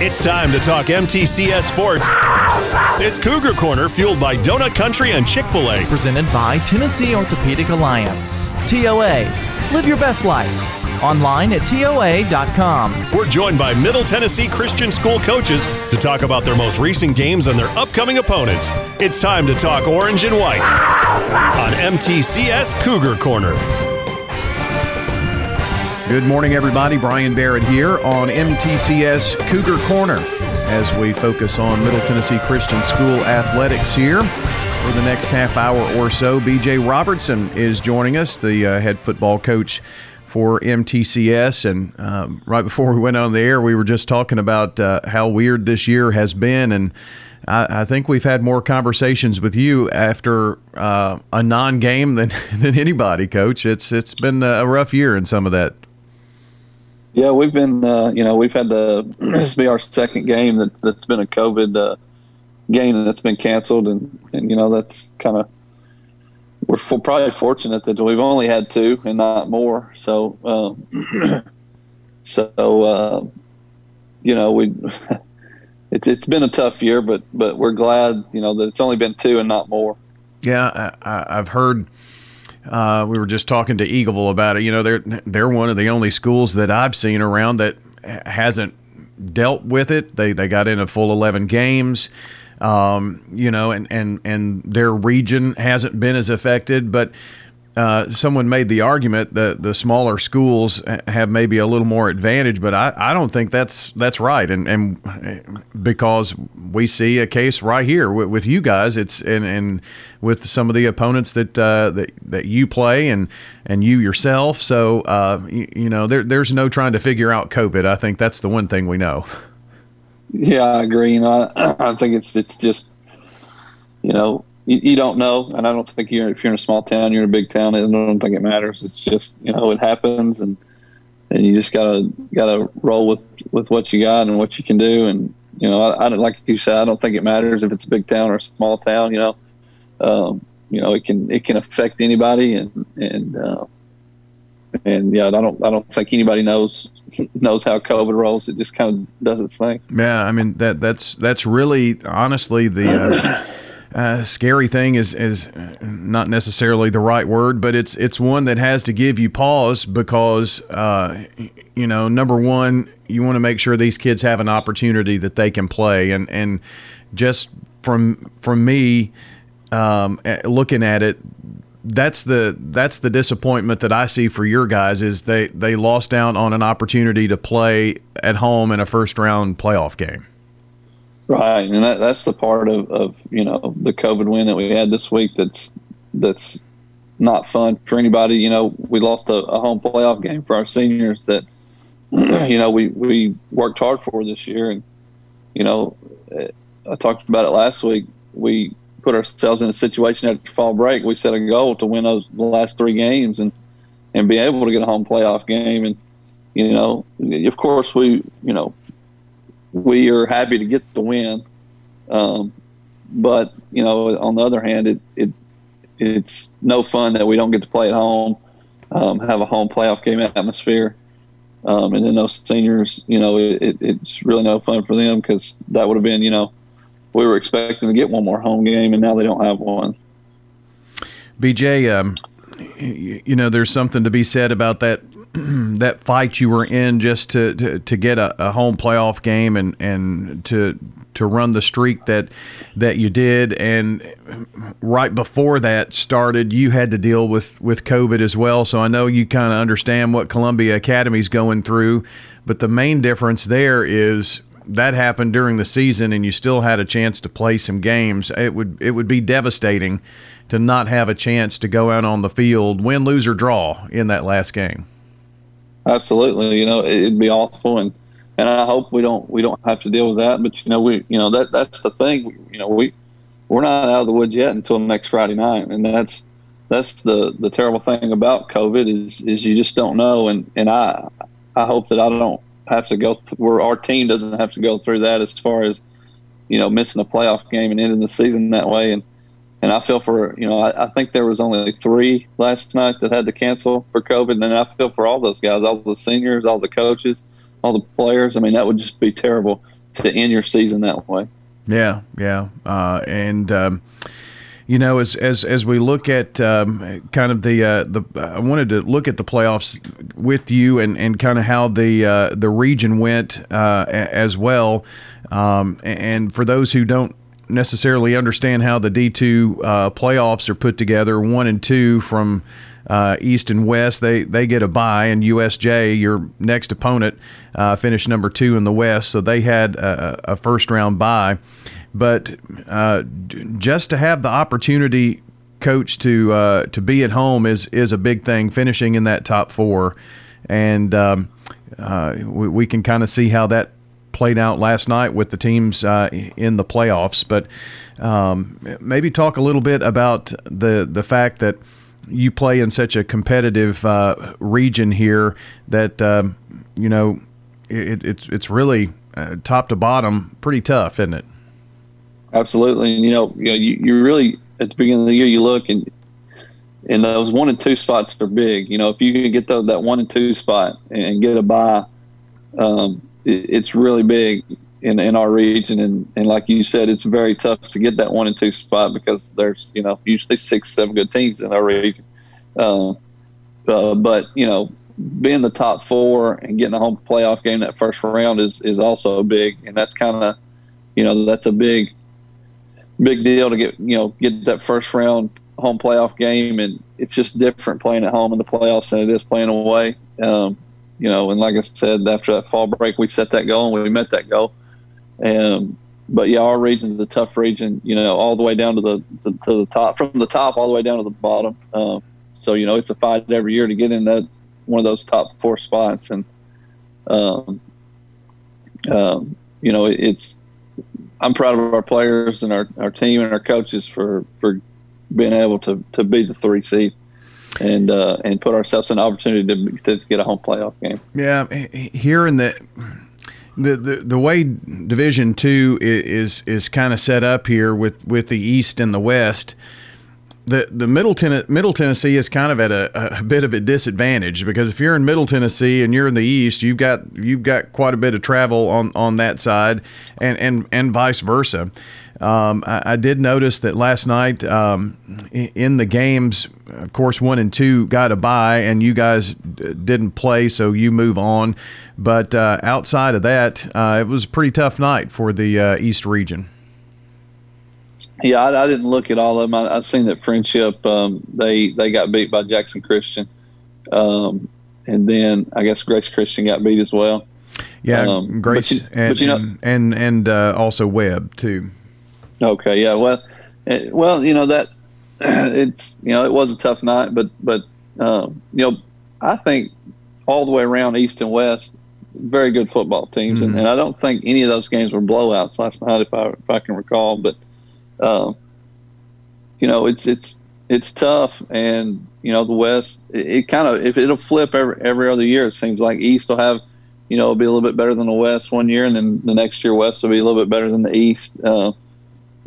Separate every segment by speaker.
Speaker 1: It's time to talk MTCS sports. It's Cougar Corner, fueled by Donut Country and Chick fil A.
Speaker 2: Presented by Tennessee Orthopedic Alliance. TOA. Live your best life. Online at TOA.com.
Speaker 1: We're joined by Middle Tennessee Christian School coaches to talk about their most recent games and their upcoming opponents. It's time to talk orange and white on MTCS Cougar Corner.
Speaker 3: Good morning, everybody. Brian Barrett here on MTCS Cougar Corner as we focus on Middle Tennessee Christian School athletics here. For the next half hour or so, BJ Robertson is joining us, the uh, head football coach for MTCS. And um, right before we went on the air, we were just talking about uh, how weird this year has been. And I, think we've had more conversations with you after uh, a non-game than, than anybody, Coach. It's it's been a rough year in some of that
Speaker 4: yeah, we've been, uh, you know, we've had to, this be our second game that that's been a COVID uh, game that's been canceled, and and you know that's kind of we're f- probably fortunate that we've only had two and not more. So, um, so uh, you know, we it's it's been a tough year, but but we're glad, you know, that it's only been two and not more.
Speaker 3: Yeah, I, I've heard uh, we were just talking to Eagleville about it. You know, they're they're one of the only schools that I've seen around that hasn't dealt with it. They they got in a full eleven games. Um, you know, and, and and their region hasn't been as affected, but uh, someone made the argument that the smaller schools have maybe a little more advantage, but I, I don't think that's that's right. And and because we see a case right here with, with you guys, it's and, and with some of the opponents that uh, that that you play and and you yourself. So uh, you, you, know there there's no trying to figure out COVID. I think that's the one thing we know.
Speaker 4: Yeah, I agree. You know, I, I think it's it's just you know you, you, don't know, and I don't think you're if you're in a small town, you're in a big town. I don't think it matters. It's just you know it happens, and and you just gotta gotta roll with with what you got and what you can do. And you know, I, I like you said, I don't think it matters if it's a big town or a small town. You know, um, you know it can it can affect anybody, and and uh, and yeah, I don't I don't think anybody knows knows how COVID rolls. It just kind of does its thing.
Speaker 3: Yeah, I mean that that's that's really honestly the. Uh, uh, scary thing is is not necessarily the right word, but it's it's one that has to give you pause because uh, you know number one you want to make sure these kids have an opportunity that they can play and and just from from me um, looking at it that's the that's the disappointment that I see for your guys is they they lost out on an opportunity to play at home in a first round playoff game.
Speaker 4: Right, and that, that's the part of, of you know the COVID win that we had this week. That's that's not fun for anybody. You know, we lost a, a home playoff game for our seniors that you know we we worked hard for this year, and you know eh, I talked about it last week. We put ourselves in a situation after fall break. We set a goal to win those last three games and and be able to get a home playoff game. And you know, of course, we you know we are happy to get the win. Um, but you know, on the other hand, it, it it's no fun that we don't get to play at home, um, have a home playoff game atmosphere, um, and then those seniors, you know, it, it's really no fun for them because that would have been, you know, we were expecting to get one more home game, and now they don't have one.
Speaker 3: BJ, um, you know, there's something to be said about that that fight you were in just to, to, to get a, a, home playoff game and, and to to run the streak that that you did. And right before that started you had to deal with with COVID as well. So I know you kind of understand what Columbia Academy's going through but the main difference there is that happened during the season and you still had a chance to play some games. It would it would be devastating to not have a chance to go out on the field win lose or draw in that last game
Speaker 4: Absolutely, you know it'd be awful, and and I hope we don't we don't have to deal with that. But you know we you know that that's the thing. You know we we're not out of the woods yet until next Friday night, and that's that's the the terrible thing about COVID is is you just don't know, and and I I hope that I don't have to go th- where our team doesn't have to go through that as far as you know missing a playoff game and ending the season that way, and and I feel for you know I, I, think there was only three last night that had to cancel for COVID, and I feel for all those guys, all the seniors, all the coaches, all the players. I mean, that would just be terrible to end your season that way.
Speaker 3: Yeah, yeah, uh, and. Um, you know, as as as we look at um, kind of the uh, the, I wanted to look at the playoffs with you and, and kind of how the uh, the region went uh, as well. Um, and for those who don't necessarily understand how the D two uh, playoffs are put together, one and two from uh, East and West, they they get a bye, and USJ, your next opponent, uh, finished number two in the West, so they had a, a first round bye. But uh, just to have the opportunity, coach, to uh, to be at home is is a big thing. Finishing in that top four, and um, uh, we, we, can kind of see how that played out last night with the teams uh, in the playoffs. But um, maybe talk a little bit about the the fact that you play in such a competitive uh, region here that um, you know it, it's it's really uh, top to bottom pretty tough, isn't it?
Speaker 4: Absolutely. You know, you, know, you, you really at the beginning of the year you look and and those one and two spots are big. You know, if you can get the, that one and two spot and get a buy, um, it's really big in, in our region. And, and like you said, it's very tough to get that one and two spot because there's, you know, usually six, seven good teams in our region. Uh, uh, but, you know, being the top four and getting a home playoff game that first round is, is also big. And that's kind of, you know, that's a big, big deal to get you know get that first round home playoff game, and it's just different playing at home in the playoffs than it is playing away. Um, you know, and like I said, after that fall break, we set that goal and we met that goal. And but yeah, our region's a tough region. You know, all the way down to the to, to the top, from the top all the way down to the bottom. Um, so you know, it's a fight every year to get in that one of those top four spots, and um, um, you know, it, it's I'm proud of our players and our, our team and our coaches for, for being able to, to be the three seed and uh, and put ourselves an opportunity to, to get a home playoff game.
Speaker 3: Yeah, here in the the the, the way Division Two is is, kind of set up here with with the East and the West the the Middle, Ten- Middle Tennessee is kind of at a, a, bit of a disadvantage because if you're in Middle Tennessee and you're in the East, you've got you've got quite a bit of travel on, on that side, and and and vice versa. Um, I, I, did notice that last night um, in the games, of course, one and two got a bye, and you guys didn't play, so you move on. But uh, outside of that, uh, it was a pretty tough night for the uh, East region.
Speaker 4: Yeah, I, I, didn't look at all of them. I, I seen that Friendship um, they they got beat by Jackson Christian, um, and then I guess Grace Christian got beat as well.
Speaker 3: Yeah, um, Grace you, and, you know, and and, and uh, also Webb too.
Speaker 4: Okay, yeah, well, it, eh, well, you know that it's you know it was a tough night, but but um, you know I think all the way around East and West, very good football teams, mm-hmm. and, and I don't think any of those games were blowouts last night, if I if I can recall, but uh, you know, it's it's it's tough, and you know the West. It, it kind of if it'll flip every every other year. It seems like East will have, you know, will be a little bit better than the West one year, and then the next year West will be a little bit better than the East. Uh,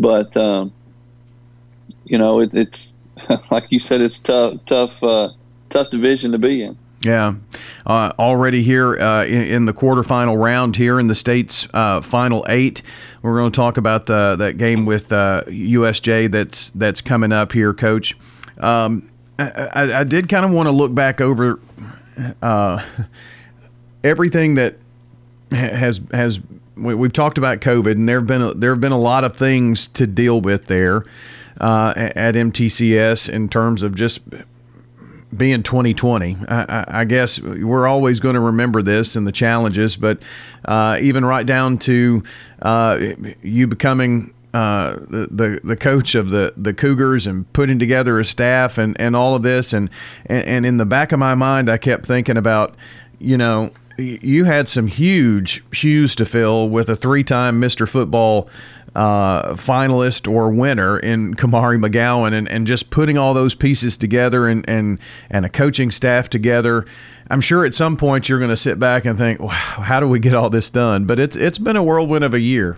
Speaker 4: but um, you know, it, it's like you said, it's tough, tough, uh, tough division to be in.
Speaker 3: Yeah, uh, already here uh, in, in, the quarterfinal round here in the state's uh, final eight. We're going to talk about the, that game with USJ uh, that's that's coming up here, Coach. Um, I, I, did kind of want to look back over uh, everything that has has we, have talked about COVID, and there have been a, there have been a lot of things to deal with there uh, at MTCS in terms of just being 2020. I, I, guess we're always going to remember this and the challenges, but uh, even right down to uh, you becoming uh, the, the the coach of the the Cougars and putting together a staff and, and all of this and, and and in the back of my mind I kept thinking about you know you had some huge shoes to fill with a three-time Mr. Football uh, finalist or winner in Kamari McGowan and, and just putting all those pieces together and, and, and a coaching staff together. I'm sure at some point you're going to sit back and think, wow, how do we get all this done? But it's it's been a whirlwind of a year.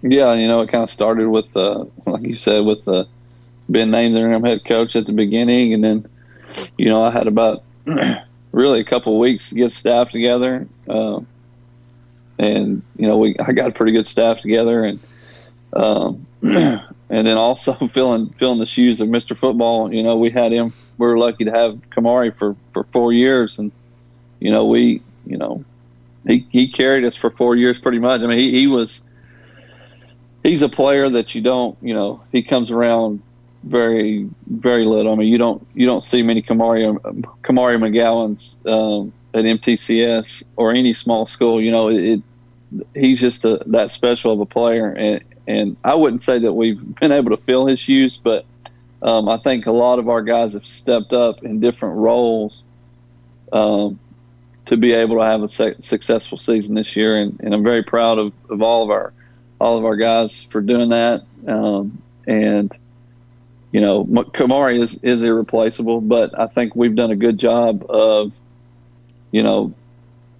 Speaker 4: Yeah, you know, it kind of started with, uh, like you said, with uh, being named interim head coach at the beginning. And then, you know, I had about really a couple weeks to get staff together. Uh, and you know we I got a pretty good staff together, and um, and then also filling filling the shoes of Mr. Football. You know, we had him. We were lucky to have Kamari for for four years, and you know we you know he he carried us for four years pretty much. I mean, he, he was he's a player that you don't you know he comes around very very little. I mean, you don't you don't see many Kamari Kamari McGowan's um, at MTCS or any small school. You know, it, he's just a, that special of a player, and and I wouldn't say that we've been able to fill his shoes, but um, I think a lot of our guys have stepped up in different roles um, to be able to have a se- successful season this year, and, and I'm very proud of, of all of our all of our guys for doing that. Um, and you know, Kamari is is irreplaceable, but I think we've done a good job of you know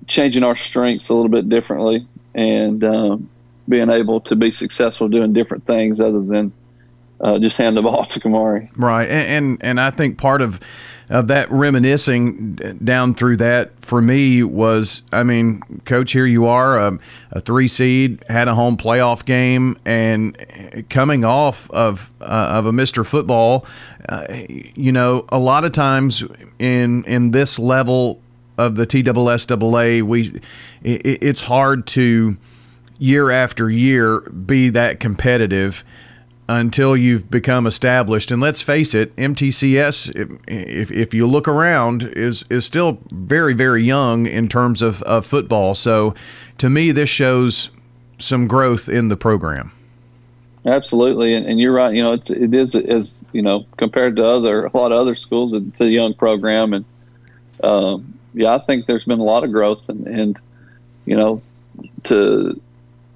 Speaker 4: changing our strengths a little bit differently and um, being able to be successful doing different things other than uh, just hand the ball to Kamari.
Speaker 3: Right, and, and and I think part of that reminiscing down through that for me was, I mean, coach, here you are, a, a three seed, had a home playoff game, and coming off of uh, of a Mr. Football, uh, you know, a lot of times in in this level of the TSSAA, we it, it's hard to year after year be that competitive until you've become established. And let's face it, MTCS, if, if you look around, is is still very very young in terms of, of football. So, to me, this shows some growth in the program.
Speaker 4: Absolutely, and, and you're right. You know, it's it is as you know compared to other a lot of other schools. It's a young program, and um, yeah, I think there's been a lot of growth, and and you know to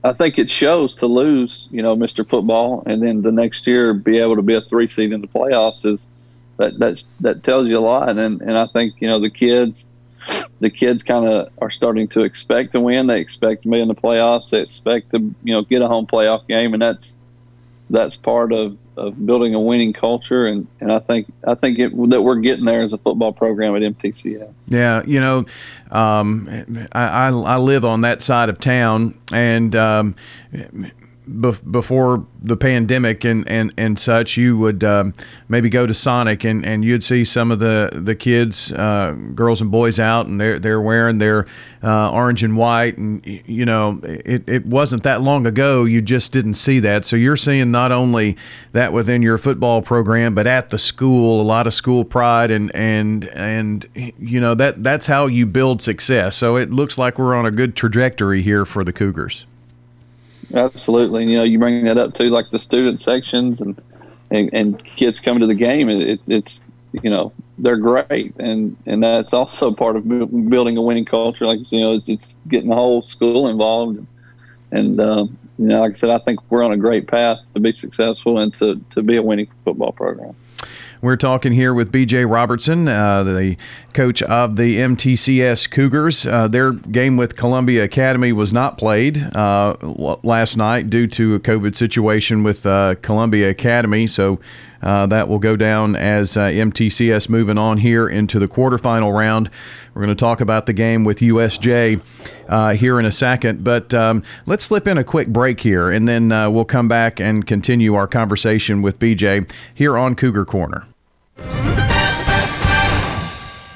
Speaker 4: I think it shows to lose, you know, Mr. Football, and then the next year be able to be a three seed in the playoffs is that that that tells you a lot. And and I think you know the kids, the kids kind of are starting to expect to win. They expect to be in the playoffs. They expect to you know get a home playoff game, and that's that's part of, of building a winning culture. And, and I think I think it, that we're getting there as a football program at MTCS.
Speaker 3: Yeah, you know, um, I, I, live on that side of town, and um, before the pandemic and, and, and such, you would um, maybe go to Sonic and, and you'd see some of the the kids, uh, girls and boys out, and they're they're wearing their uh, orange and white, and you know it, it wasn't that long ago you just didn't see that. So you're seeing not only that within your football program, but at the school, a lot of school pride, and and and you know that that's how you build success. So it looks like we're on a good trajectory here for the Cougars.
Speaker 4: Absolutely. And, you know, you bring that up too, like the student sections and, and, and kids coming to the game. It, it's, you know, they're great. And, and that's also part of building a winning culture. Like, you know, it's, it's getting the whole school involved. And, um, you know, like I said, I think we're on a great path to be successful and to, to be a winning football program.
Speaker 3: We're talking here with BJ Robertson, uh, the coach of the MTCS Cougars. Uh, their game with Columbia Academy was not played uh, last night due to a COVID situation with uh, Columbia Academy. So uh, that will go down as uh, MTCS moving on here into the quarterfinal round. We're going to talk about the game with USJ uh, here in a second, but um, let's slip in a quick break here, and then uh, we'll come back and continue our conversation with BJ here on Cougar Corner.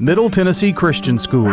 Speaker 3: Middle Tennessee Christian School.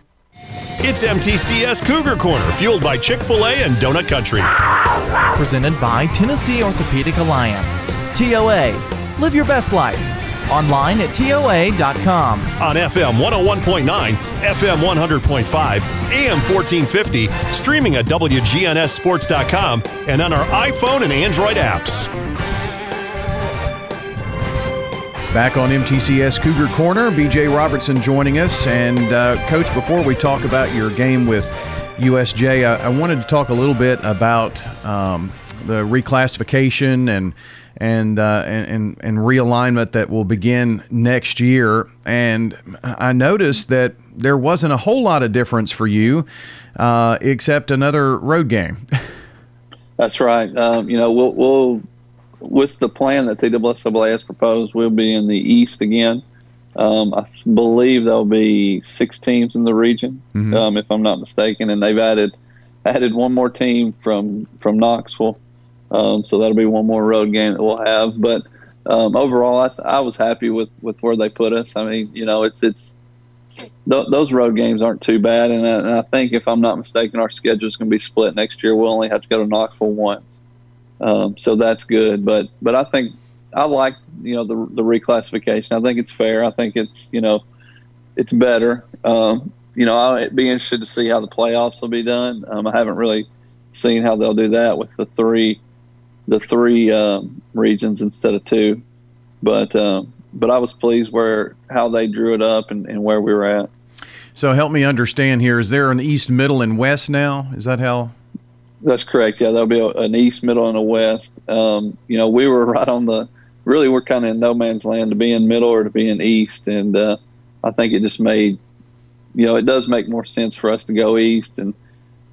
Speaker 1: It's MTCS Cougar Corner, fueled by Chick fil A and Donut Country.
Speaker 2: Presented by Tennessee Orthopedic Alliance. TOA. Live your best life. Online at TOA.com.
Speaker 1: On FM 101.9, FM 100.5, AM 1450, streaming at WGNSSports.com, and on our iPhone and Android apps.
Speaker 3: Back on MTCS Cougar Corner, BJ Robertson joining us. And, uh, Coach, before we talk about your game with USJ, I, I wanted to talk a little bit about um, the reclassification and and, uh, and and realignment that will begin next year. And I noticed that there wasn't a whole lot of difference for you, uh, except another road game.
Speaker 4: That's right. Um, you know, we'll, we'll with the plan that TSSAA has proposed, we'll be in the East again. Um, I believe there'll be six teams in the region, mm-hmm. um, if I'm not mistaken, and they've added added one more team from from Knoxville. Um, so that'll be one more road game that we'll have. But um, overall, I, th- I, was happy with, with where they put us. I mean, you know, it's it's th- those road games aren't too bad, and I, and I think if I'm not mistaken, our schedule is going to be split next year. We'll only have to go to Knoxville once, um, so that's good. But but I think I like you know the the reclassification. I think it's fair. I think it's you know it's better. Um, you know, I'd be interested to see how the playoffs will be done. Um, I haven't really seen how they'll do that with the three the three um, regions instead of two. But um, but I was pleased where how they drew it up and, and where we were at.
Speaker 3: So help me understand here. Is there an east, middle, and west now? Is that how?
Speaker 4: That's correct. Yeah, there'll be a, an east, middle, and a west. Um, you know, we were right on the. Really, we're kind of in no man's land to be in middle or to be in east, and uh, I think it just made, you know, it does make more sense for us to go east, and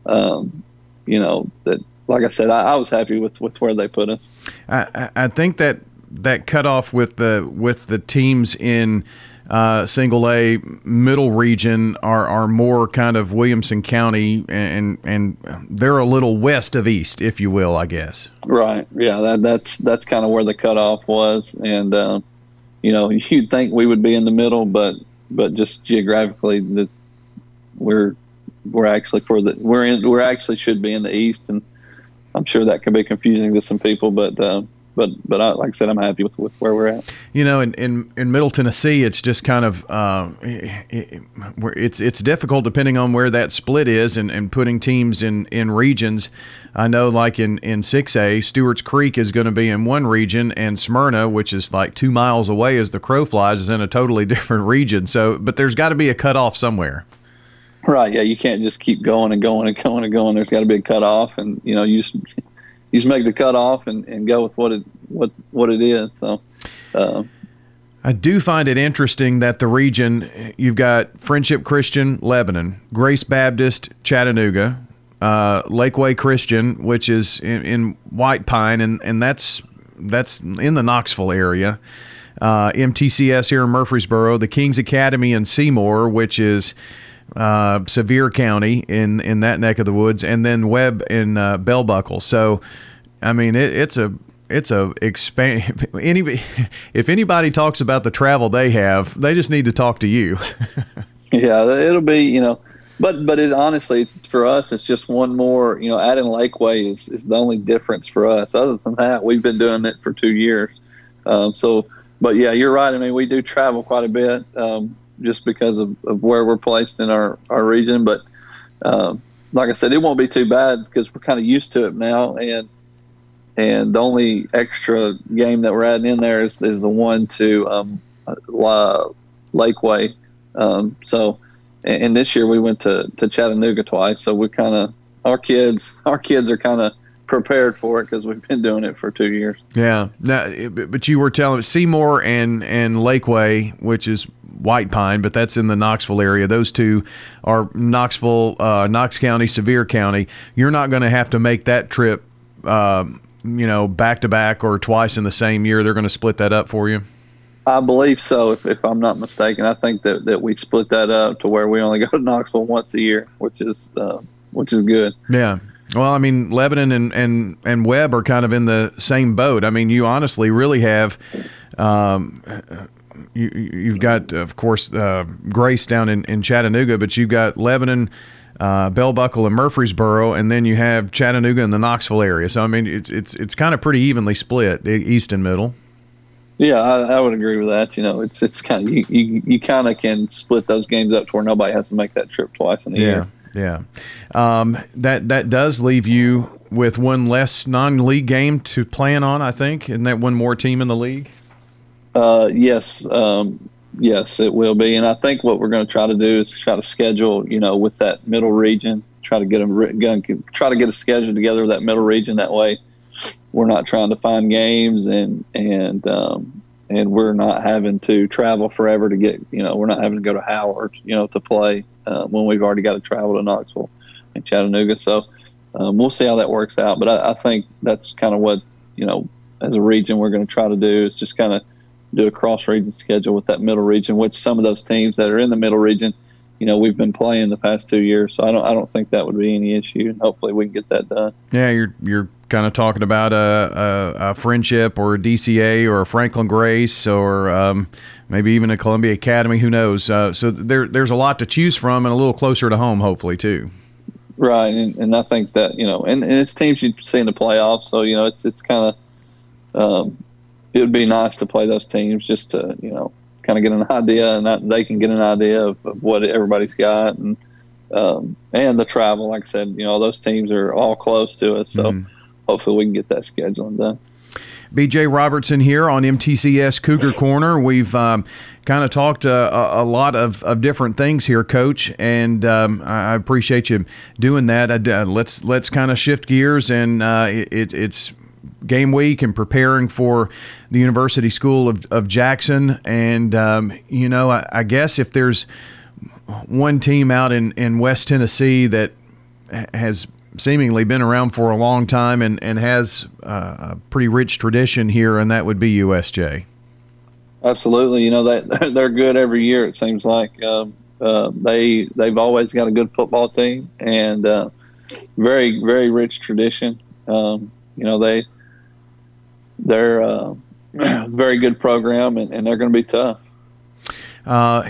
Speaker 4: um, you know that like I said, I, I, was happy with, with where they put us.
Speaker 3: I, I think that that cutoff with the with the teams in uh, single A middle region are, are more kind of Williamson County and and they're a little west of east, if you will, I guess.
Speaker 4: Right. Yeah. That, that's that's kind of where the cutoff was, and uh, you know you'd think we would be in the middle, but but just geographically that we're we're actually for the we're in we're actually should be in the east and I'm sure that can be confusing to some people, but uh, but but I, like I said, I'm happy with, with where we're at.
Speaker 3: You know, in, in, in Middle Tennessee, it's just kind of uh, it, it's it's difficult depending on where that split is, and, and putting teams in, in regions. I know, like in in six A, Stewart's Creek is going to be in one region, and Smyrna, which is like two miles away as the crow flies, is in a totally different region. So, but there's got to be a cutoff somewhere.
Speaker 4: Right. Yeah. You can't just keep going and going and going and going. There's got to be a cutoff, and you know, you just you just make the cutoff and, and go with what it what what it is. So. Uh,
Speaker 3: I do find it interesting that the region you've got Friendship Christian Lebanon, Grace Baptist Chattanooga, uh, Lakeway Christian, which is in, in, White Pine, and, and that's that's in the Knoxville area. Uh, MTCS here in Murfreesboro, the King's Academy in Seymour, which is uh, Sevier County in in that neck of the woods, and then Webb in uh, Bell Buckle. So, I mean, it, it's a it's a expand. Any if anybody talks about the travel they have, they just need to talk to you.
Speaker 4: yeah, it'll be you know, but but it honestly for us, it's just one more. You know, adding Lakeway is is the only difference for us. Other than that, we've been doing it for two years. Um, so, but yeah, you're right. I mean, we do travel quite a bit. Um, just because of, of where we're placed in our, our region. But um, like I said, it won't be too bad because we're kind of used to it now. And and the only extra game that we're adding in there is, is the one to um, Lakeway. Um, so, and, and this year we went to, to Chattanooga twice. So we kind of our kids our kids are kind of prepared for it because we've been doing it for two years.
Speaker 3: Yeah. Now, but you were telling Seymour and and Lakeway, which is White Pine, but that's in the Knoxville area. Those two are Knoxville, uh, Knox County, Sevier County. You're not going to have to make that trip, uh, you know, back to back or twice in the same year. They're going to split that up for you.
Speaker 4: I believe so, if, if I'm not mistaken. I think that, that we split that up to where we only go to Knoxville once a year, which is uh, which is good.
Speaker 3: Yeah. Well, I mean, Lebanon and, and, and Webb are kind of in the same boat. I mean, you honestly really have, um, you, you've got, of course, uh, Grace down in, in Chattanooga, but you've got Lebanon, uh, Bell Buckle, and Murfreesboro, and then you have Chattanooga and the Knoxville area. So, I mean, it's it's it's kind of pretty evenly split, east and middle.
Speaker 4: Yeah, I, I would agree with that. You know, it's it's kind of you you, you kind of can split those games up to where nobody has to make that trip twice in a
Speaker 3: yeah.
Speaker 4: year.
Speaker 3: Yeah, um, that that does leave you with one less non-league game to plan on. I think, isn't that one more team in the league?
Speaker 4: Uh, yes, um, yes, it will be. And I think what we're going to try to do is try to schedule, you know, with that middle region, try to get them, try to get a schedule together with that middle region. That way, we're not trying to find games and and um, and we're not having to travel forever to get, you know, we're not having to go to Howard, you know, to play uh, when we've already got to travel to Knoxville and Chattanooga. So um, we'll see how that works out. But I, I think that's kind of what you know, as a region, we're going to try to do is just kind of do a cross region schedule with that middle region, which some of those teams that are in the middle region, you know, we've been playing the past two years. So I don't I don't think that would be any issue. And hopefully we can get that done.
Speaker 3: Yeah, you're you're kind of talking about a, a, a friendship or a DCA or a Franklin Grace or um, maybe even a Columbia Academy. Who knows? Uh, so there there's a lot to choose from and a little closer to home, hopefully too.
Speaker 4: Right, and, and I think that you know, and, and it's teams you see in the playoffs, so you know, it's it's kind of um, it would be nice to play those teams just to you know kind of get an idea and that they can get an idea of, of what everybody's got and um, and the travel like i said you know those teams are all close to us so mm-hmm. hopefully we can get that scheduling done
Speaker 3: BJ Robertson here on MTCS Cougar Corner. We've um, kind of talked uh, a, a, lot of, of different things here, Coach, and um, I appreciate you doing that. Uh, let's let's kind of shift gears, and uh, it, it's game week and preparing for the University School of, of Jackson. And, um, you know, I, I, guess if there's one team out in, in West Tennessee that has seemingly been around for a long time and, and has uh, a pretty rich tradition here, and that would be USJ.
Speaker 4: Absolutely. You know, that they're good every year, it seems like. Uh, they they've always got a good football team and uh, very very rich tradition. Um, you know they they're a very good program and, and they're going to be tough.
Speaker 3: Uh,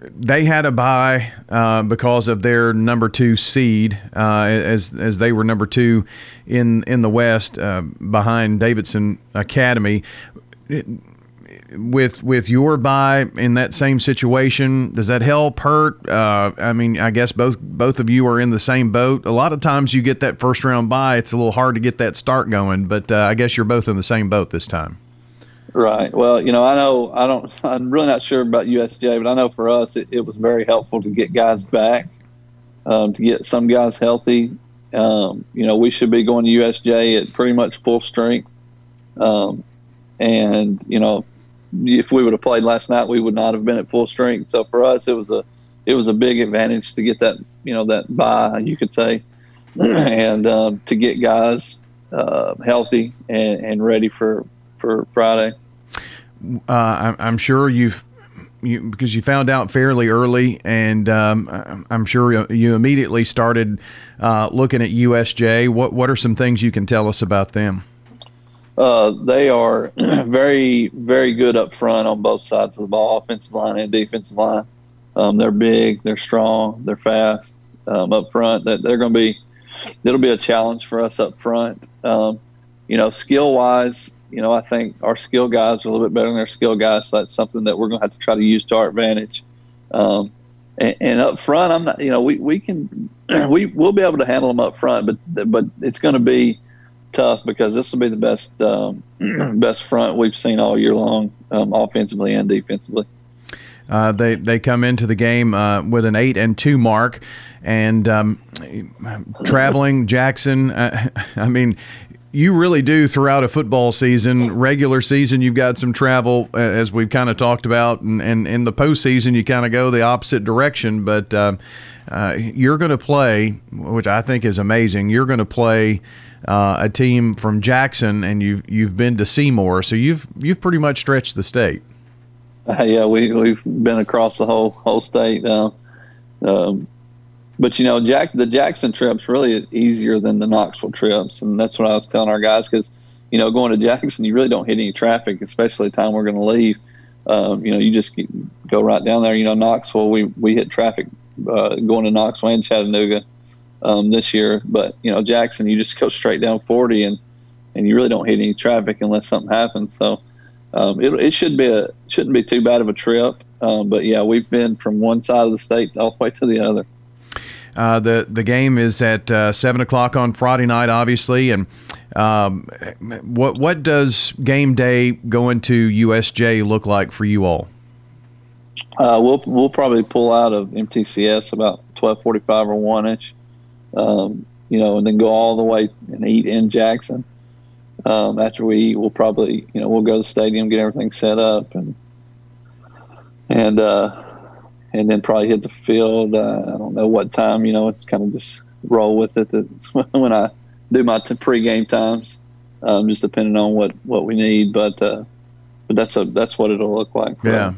Speaker 3: they had a bye uh, because of their number two seed, uh, as as they were number two in in the West uh, behind Davidson Academy. It, with with your buy in that same situation, does that help hurt? Uh, I mean, I guess both both of you are in the same boat. A lot of times you get that first round buy, it's a little hard to get that start going. But uh, I guess you're both in the same boat this time.
Speaker 4: Right. Well, you know, I know I don't. I'm really not sure about USJ, but I know for us, it, it was very helpful to get guys back, um, to get some guys healthy. Um, you know, we should be going to USJ at pretty much full strength. Um, and you know if we would have played last night, we would not have been at full strength. So for us, it was a it was a big advantage to get that you know that buy you could say, and um, to get guys uh, healthy and, and ready for for Friday.
Speaker 3: Uh, I'm sure you've you, because you found out fairly early, and um, I'm sure you immediately started uh, looking at USJ. What what are some things you can tell us about them?
Speaker 4: Uh, they are very, very good up front on both sides of the ball, offensive line and defensive line. Um, they're big, they're strong, they're fast um, up front. That they're going to be, it'll be a challenge for us up front. Um, you know, skill wise, you know, I think our skill guys are a little bit better than their skill guys. So that's something that we're going to have to try to use to our advantage. Um, and, and, up front, I'm not, you know, we, we can, we will be able to handle them up front, but but it's going to be tough because this will be the best um, best front we've seen all year long, um, offensively and defensively.
Speaker 3: Uh, they they come into the game uh, with an eight and two mark, and um, traveling Jackson. Uh, I mean, you really do throughout a football season. Regular season, you've got some travel, as we've kind of talked about, and, and in the postseason, you kind of go the opposite direction. But uh, uh, you're going to play, which I think is amazing. You're going to play uh, a team from Jackson, and you've you've been to Seymour, so you've you've pretty much stretched the state.
Speaker 4: Uh, yeah, we we've been across the whole whole state. Uh, um, but you know, Jack, the Jackson trip's really easier than the Knoxville trips, and that's what I was telling our guys because you know, going to Jackson, you really don't hit any traffic, especially the time we're going to leave. Um, you know, you just go right down there. You know, Knoxville, we we hit traffic uh, going to Knoxville and Chattanooga um, this year, but you know, Jackson, you just go straight down 40 and and you really don't hit any traffic unless something happens. So um, it, it should be a shouldn't be too bad of a trip. Um, but yeah, we've been from one side of the state all the way to the other.
Speaker 3: Uh, the the game is at uh, seven o'clock on Friday night, obviously. And um, what what does game day going to USJ look like for you all?
Speaker 4: Uh, we'll we'll probably pull out of MTCS about twelve forty five or one inch, um, you know, and then go all the way and eat in Jackson. Um, after we eat, we'll probably you know we'll go to the stadium, get everything set up, and and uh, and then probably hit the field. Uh, I don't know what time. You know, it's kind of just roll with it. When I do my t- pregame times, um, just depending on what what we need. But uh, but that's a that's what it'll look like.
Speaker 3: yeah.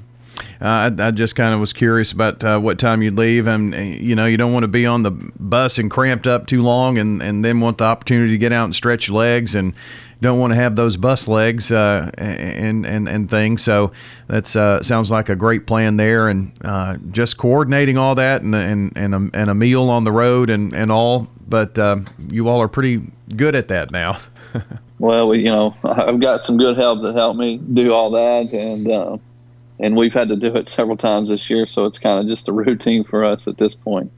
Speaker 3: I, I, just kind of was curious about uh, what time you'd leave, and you know, you don't want to be on the bus and cramped up too long, and, and then want the opportunity to get out and stretch legs, and don't want to have those bus legs uh, and, and and things. So that uh, sounds like a great plan there, and uh, just coordinating all that, and and and a, and a meal on the road, and and all. But uh, you all are pretty good at that now.
Speaker 4: well, we, you know, I've got some good help that help me do all that, and and we've had to do it several times this year, so it's kind of just a routine for us at this point.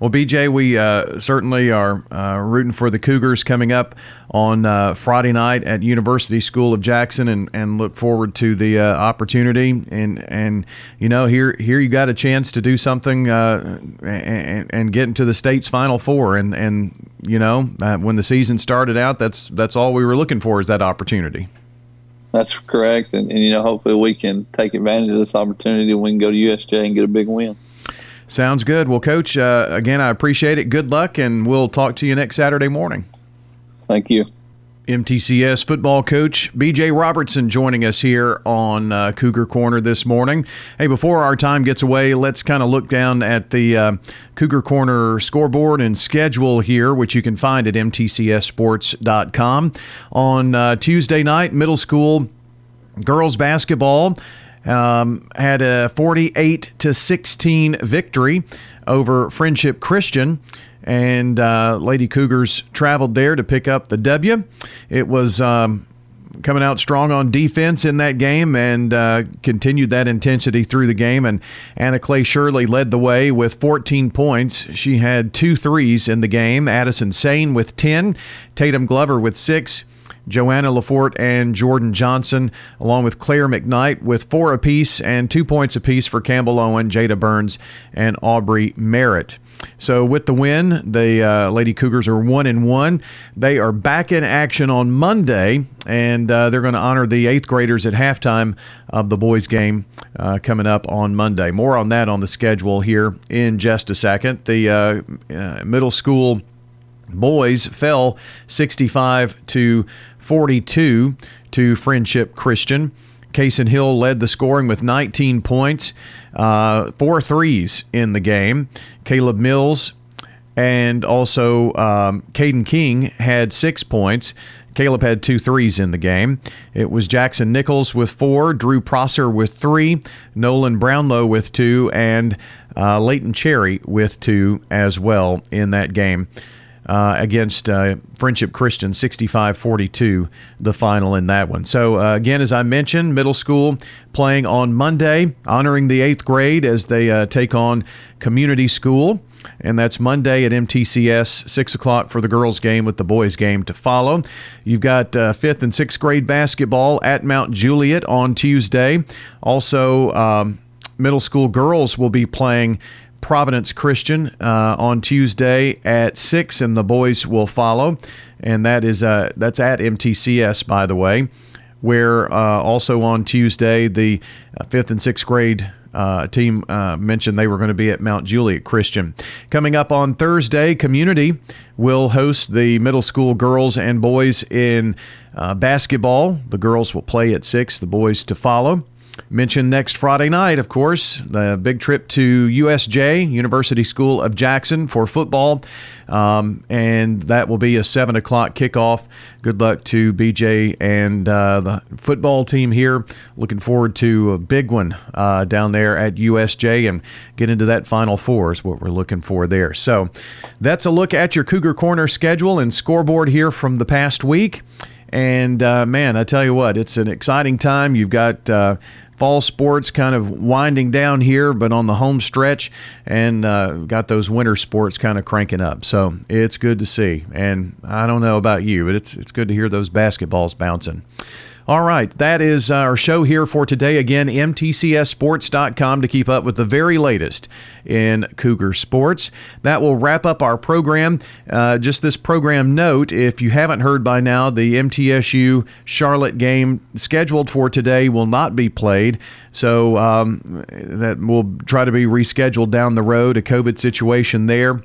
Speaker 3: Well, BJ, we uh, certainly are uh, rooting for the Cougars coming up on uh, Friday night at University School of Jackson, and, and look forward to the uh, opportunity. And and you know, here here you got a chance to do something uh, and, and get into the state's Final Four. And and you know, uh, when the season started out, that's that's all we were looking for is that opportunity.
Speaker 4: That's correct, and, and you know, hopefully we can take advantage of this opportunity. and We can go to USJ and get a big win.
Speaker 3: Sounds good. Well, Coach, uh, again, I appreciate it. Good luck, and we'll talk to you next Saturday morning.
Speaker 4: Thank you.
Speaker 3: MTCS football coach BJ Robertson joining us here on uh, Cougar Corner this morning. Hey, before our time gets away, let's kind of look down at the uh, Cougar Corner scoreboard and schedule here, which you can find at mtcssports.com. On uh, Tuesday night, middle school girls basketball um, had a 48 to 16 victory over Friendship Christian and uh, Lady Cougars traveled there to pick up the W. It was um, coming out strong on defense in that game and uh, continued that intensity through the game. And Anna Clay Shirley led the way with 14 points. She had two threes in the game. Addison Sane with 10, Tatum Glover with six. Joanna Lafort and Jordan Johnson, along with Claire McKnight, with four apiece and two points apiece for Campbell Owen, Jada Burns, and Aubrey Merritt. So with the win, the uh, Lady Cougars are one and one. They are back in action on Monday, and uh, they're going to honor the eighth graders at halftime of the boys' game uh, coming up on Monday. More on that on the schedule here in just a second. The uh, uh, middle school boys fell 65 to 42 to Friendship Christian. Cason Hill led the scoring with 19 points, uh, four threes in the game. Caleb Mills and also um, Caden King had six points. Caleb had two threes in the game. It was Jackson Nichols with four, Drew Prosser with three, Nolan Brownlow with two, and uh, Leighton Cherry with two as well in that game uh, against uh, Friendship Christian, 65 42, the final in that one. So, uh, again, as I mentioned, middle school playing on Monday, honoring the eighth grade as they uh, take on community school. And that's Monday at MTCS, 6 o'clock for the girls' game with the boys' game to follow. You've got uh, fifth and sixth grade basketball at Mount Juliet on Tuesday. Also, um, middle school girls will be playing Providence Christian uh, on Tuesday at six, and the boys will follow, and that is uh, that's at MTCS by the way. Where uh, also on Tuesday the uh, fifth and sixth grade uh, team uh, mentioned they were going to be at Mount Juliet Christian. Coming up on Thursday, Community will host the middle school girls and boys in uh, basketball. The girls will play at 6, the boys to follow. Mentioned next Friday night, of course, the big trip to USJ, University School of Jackson, for football. Um, and that will be a 7 o'clock kickoff. Good luck to BJ and uh, the football team here. Looking forward to a big one uh, down there at USJ and get into that Final Four is what we're looking for there. So that's a look at your Cougar Corner schedule and scoreboard here from the past week. And uh, man, I tell you what, it's an exciting time. You've got uh, fall sports kind of winding down here, but on the home stretch, and uh, got those winter sports kind of cranking up. So it's good to see. And I don't know about you, but it's it's good to hear those basketballs bouncing. All right, that is our show here for today. Again, mtcsports.com to keep up with the very latest in Cougar sports. That will wrap up our program. Uh, just this program note if you haven't heard by now, the MTSU Charlotte game scheduled for today will not be played. So um, that will try to be rescheduled down the road, a COVID situation there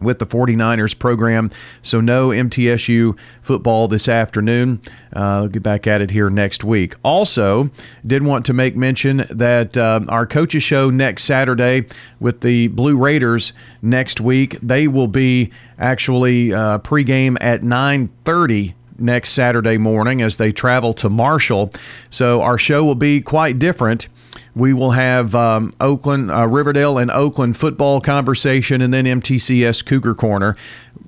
Speaker 3: with the 49ers program. So, no MTSU football this afternoon. Uh, get back at it here next week. Also, did want to make mention that uh, our coaches show next Saturday with the Blue Raiders next week. They will be actually uh, pregame at 9:30 next Saturday morning as they travel to Marshall. So, our show will be quite different. We will have um, Oakland, uh, Riverdale, and Oakland football conversation, and then MTCS Cougar Corner.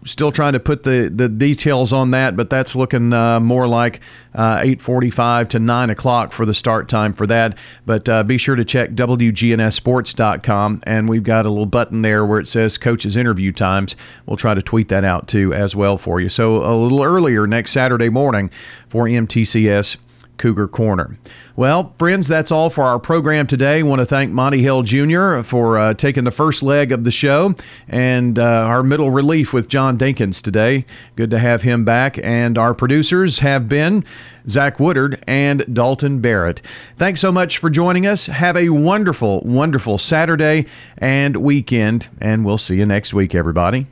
Speaker 3: Still trying to put the, the details on that, but that's looking uh, more like uh, 8:45 to 9 o'clock for the start time for that. But uh, be sure to check WGNSSports.com, and we've got a little button there where it says coaches interview times. We'll try to tweet that out too as well for you. So a little earlier next Saturday morning for MTCS Cougar Corner. Well, friends, that's all for our program today. I want to thank Monty Hill Jr. for uh, taking the first leg of the show and uh, our middle relief with John Dinkins today. Good to have him back. And our producers have been Zach Woodard and Dalton Barrett. Thanks so much for joining us. Have a wonderful, wonderful Saturday and weekend, and we'll see you next week, everybody.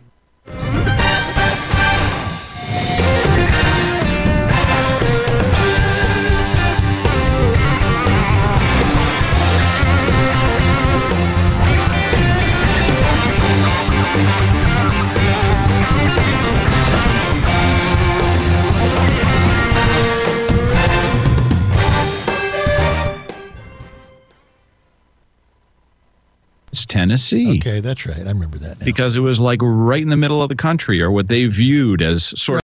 Speaker 5: Tennessee.
Speaker 6: Okay, that's right. I remember that now.
Speaker 5: Because it was like right in the middle of the country, or what they viewed as sort